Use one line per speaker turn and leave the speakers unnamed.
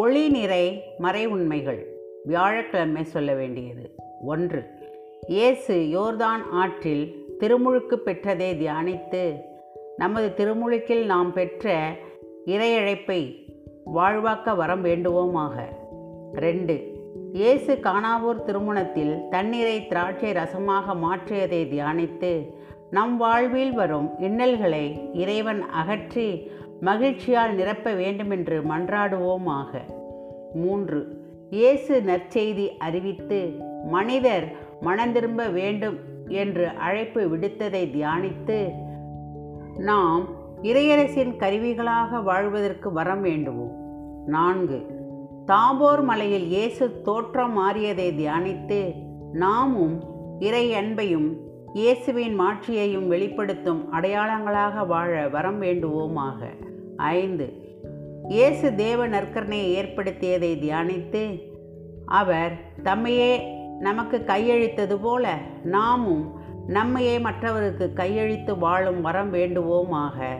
ஒளி நிறை மறை உண்மைகள் வியாழக்கிழமை சொல்ல வேண்டியது. ஒன்று இயேசு யோர்தான் ஆற்றில் திருமுழுக்கு பெற்றதை தியானித்து நமது திருமுழுக்கில் நாம் பெற்ற இறையழைப்பை வாழ்வாக்க வரம் வேண்டுவோமாக. ரெண்டு இயேசு காணாவூர் திருமணத்தில் தண்ணீரை திராட்சை ரசமாக மாற்றியதை தியானித்து நம் வாழ்வில் வரும் இன்னல்களை இறைவன் அகற்றி மகிழ்ச்சியால் நிரப்ப வேண்டுமென்று மன்றாடுவோமாக. மூன்று இயேசு நற்செய்தி அறிவித்து மனிதர் மனந்திரும்ப வேண்டும் என்று அழைப்பு விடுத்ததை தியானித்து நாம் இறையரசின் கருவிகளாக வாழ்வதற்கு வரம் வேண்டுவோம். நான்கு தாபோர் மலையில் இயேசு தோற்றம் மாறியதை தியானித்து நாமும் இறை அன்பையும் இயேசுவின் மாட்சியையும் வெளிப்படுத்தும் அடையாளங்களாக வாழ வரம் வேண்டுவோமாக. ஐந்து. இயேசு தேவ நற்கரணையை ஏற்படுத்தியதை தியானித்து அவர் தம்மையே நமக்கு கையழித்தது போல நாமும் நம்மையே மற்றவருக்கு கையழித்து வாழும் வரம் வேண்டுவோமாக.